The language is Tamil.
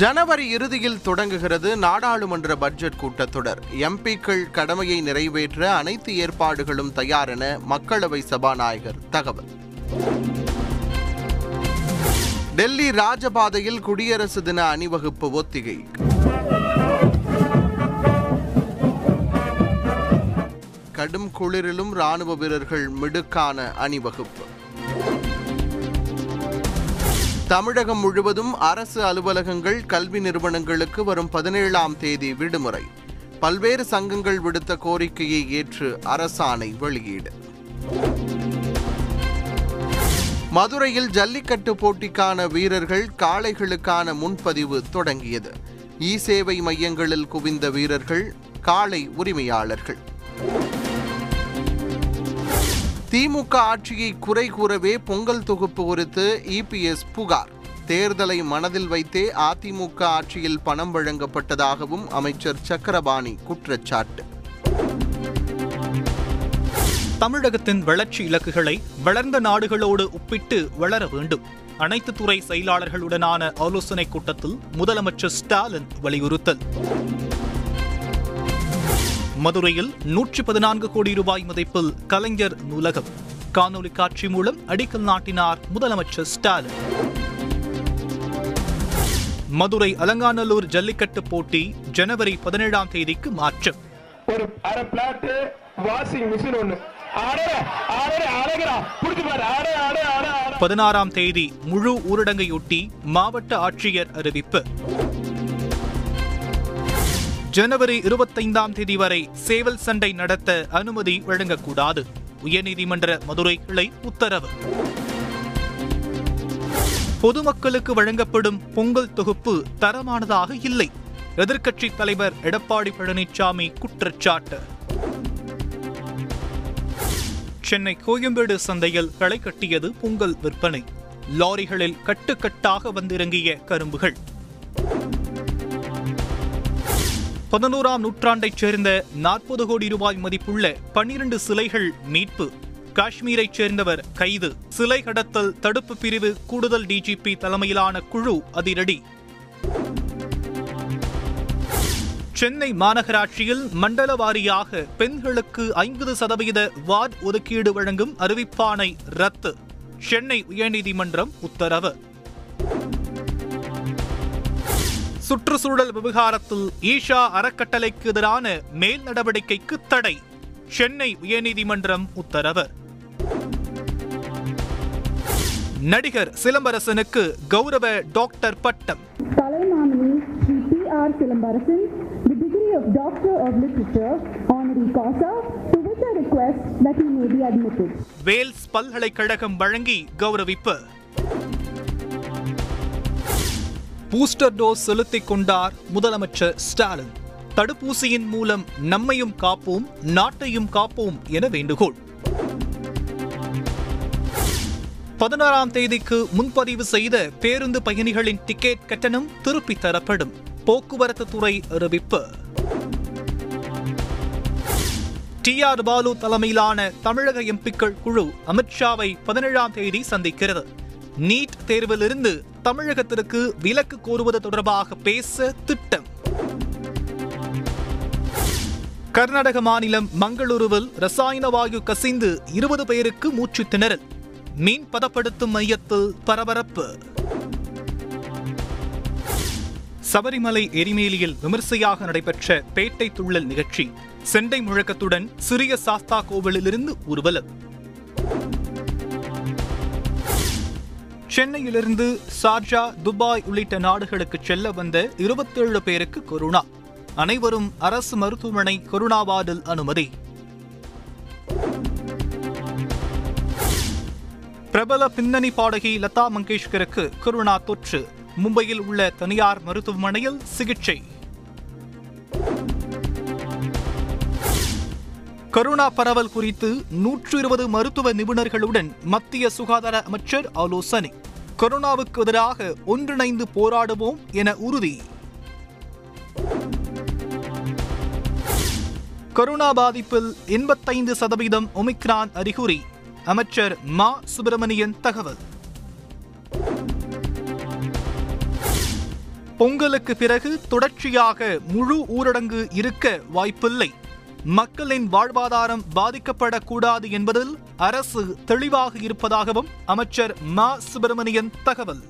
ஜனவரி இறுதியில் தொடங்குகிறது நாடாளுமன்ற பட்ஜெட் கூட்டத்தொடர். எம்பிக்கள் கடமையை நிறைவேற்ற அனைத்து ஏற்பாடுகளும் தயார் என மக்களவை சபாநாயகர் தகவல். டெல்லி ராஜபாதையில் குடியரசு தின அணிவகுப்பு ஒத்திகை. கடும் குளிரிலும் ராணுவ வீரர்கள் மிடுக்கான அணிவகுப்பு. தமிழகம் முழுவதும் அரசு அலுவலகங்கள் கல்வி நிறுவனங்களுக்கு வரும் பதினேழாம் தேதி விடுமுறை. பல்வேறு சங்கங்கள் விடுத்த கோரிக்கையை ஏற்று அரசாணை வெளியீடு. மதுரையில் ஜல்லிக்கட்டு போட்டிக்கான வீரர்கள் காளைகளுக்கான முன்பதிவு தொடங்கியது. இ சேவை மையங்களில் குவிந்த வீரர்கள் காளை உரிமையாளர்கள். திமுக ஆட்சியை குறை கூறவே பொங்கல் தொகுப்பு குறித்து இபிஎஸ் புகார். தேர்தலை மனதில் வைத்தே அதிமுக ஆட்சியில் பணம் வழங்கப்பட்டதாகவும் அமைச்சர் சக்கரபாணி குற்றச்சாட்டு. தமிழகத்தின் வளர்ச்சி இலக்குகளை வளர்ந்த நாடுகளோடு ஒப்பிட்டு வளர வேண்டும். அனைத்து துறை செயலாளர்களுடனான ஆலோசனைக் கூட்டத்தில் முதலமைச்சர் ஸ்டாலின் வலியுறுத்தல். மதுரையில் நூற்றி பதினான்கு கோடி ரூபாய் மதிப்பில் கலைஞர் நூலகம். காணொலி காட்சி மூலம் அடிக்கல் நாட்டினார் முதலமைச்சர் ஸ்டாலின். மதுரை அலங்காநல்லூர் ஜல்லிக்கட்டு போட்டி ஜனவரி பதினேழாம் தேதிக்கு மாற்றம். ஒரு அரை பிளாட் வாஷிங் மிஷின் அடே பதினாறாம் தேதி முழு ஊரடங்கையொட்டி மாவட்ட ஆட்சியர் அறிவிப்பு. ஜனவரி இருபத்தைந்தாம் தேதி வரை சேவல் சண்டை நடத்த அனுமதி வழங்கக்கூடாது. உயர்நீதிமன்ற மதுரை கிளை உத்தரவு. பொதுமக்களுக்கு வழங்கப்படும் பொங்கல் தொகுப்பு தரமானதாக இல்லை. எதிர்க்கட்சித் தலைவர் எடப்பாடி பழனிசாமி குற்றச்சாட்டு. சென்னை கோயம்பேடு சந்தையில் களை கட்டியது பொங்கல் விற்பனை. லாரிகளில் கட்டுக்கட்டாக வந்திறங்கிய கரும்புகள். பதினோராம் நூற்றாண்டைச் சேர்ந்த நாற்பது கோடி ரூபாய் மதிப்புள்ள பன்னிரண்டு சிலைகள் மீட்பு. காஷ்மீரைச் சேர்ந்தவர் கைது. சிலை கடத்தல் தடுப்பு பிரிவு கூடுதல் டிஜிபி தலைமையிலான குழு அதிரடி. சென்னை மாநகராட்சியில் மண்டல வாரியாக பெண்களுக்கு ஐம்பது சதவீத வார்டு ஒதுக்கீடு வழங்கும் அறிவிப்பானை ரத்து. சென்னை உயர்நீதிமன்றம் உத்தரவு. சுற்றுச்சூழல் விவகாரத்தில் ஈஷா அறக்கட்டளைக்கு எதிரான மேல் நடவடிக்கைக்கு தடை சென்னை உயர்நீதிமன்றம் உத்தரவு நடிகர் சிலம்பரசனுக்கு கௌரவ டாக்டர் பட்டம் be admitted. வேல்ஸ் பல்கலைக்கழகம் வழங்கி கௌரவிப்பு பூஸ்டர் டோஸ் செலுத்திக் கொண்டார் முதலமைச்சர் ஸ்டாலின். தடுப்பூசியின் மூலம் நம்மையும் காப்போம் நாட்டையும் காப்போம் என வேண்டுகோள். பதினாறாம் தேதிக்கு முன்பதிவு செய்த பேருந்து பயணிகளின் டிக்கெட் கட்டணம் திருப்பித் தரப்படும். போக்குவரத்து துறை அறிவிப்பு. டி. ஆர். பாலு தலைமையிலான தமிழக எம்பிக்கள் குழு அமித்ஷாவை பதினேழாம் தேதி சந்திக்கிறது. நீட் தேர்விலிருந்து தமிழகத்திற்கு விலக்கு கோருவது தொடர்பாக பேச திட்டம். கர்நாடக மாநிலம் மங்களூருவில் ரசாயன வாயு கசிந்து இருபது பேருக்கு மூச்சு திணறல். மீன் பதப்படுத்தும் மையத்தில் பரபரப்பு. சபரிமலை எரிமேலியில் விமர்சையாக நடைபெற்ற பேட்டை துள்ளல் நிகழ்ச்சி. செண்டை முழக்கத்துடன் சிறிய சாஸ்தா கோவிலிலிருந்து ஊர்வலம். சென்னையிலிருந்து சார்ஜா துபாய் உள்ளிட்ட நாடுகளுக்கு செல்ல வந்த இருபத்தேழு பேருக்கு கொரோனா. அனைவரும் அரசு மருத்துவமனை கொரோனா வார்டில் அனுமதி. பிரபல பின்னணி பாடகி லதா மங்கேஷ்கருக்கு கொரோனா தொற்று. மும்பையில் உள்ள தனியார் மருத்துவமனையில் சிகிச்சை. கொரோனா பரவல் குறித்து நூற்று இருபது மருத்துவ நிபுணர்களுடன் மத்திய சுகாதார அமைச்சர் ஆலோசனை. கொரோனாவுக்கு எதிராக ஒன்றிணைந்து போராடுவோம் என உறுதி. கொரோனா பாதிப்பில் எண்பத்தைந்து சதவீதம் ஒமிக்ரான் அறிகுறி. அமைச்சர் மா. சுப்பிரமணியன் தகவல். பொங்கலுக்கு பிறகு தொடர்ச்சியாக முழு ஊரடங்கு இருக்க வாய்ப்பில்லை. மக்களின் வாழ்வாதாரம் பாதிக்கப்படக்கூடாது என்பதில் அரசு தெளிவாக இருப்பதாகவும் அமைச்சர் மா சுப்பிரமணியன் தகவல்.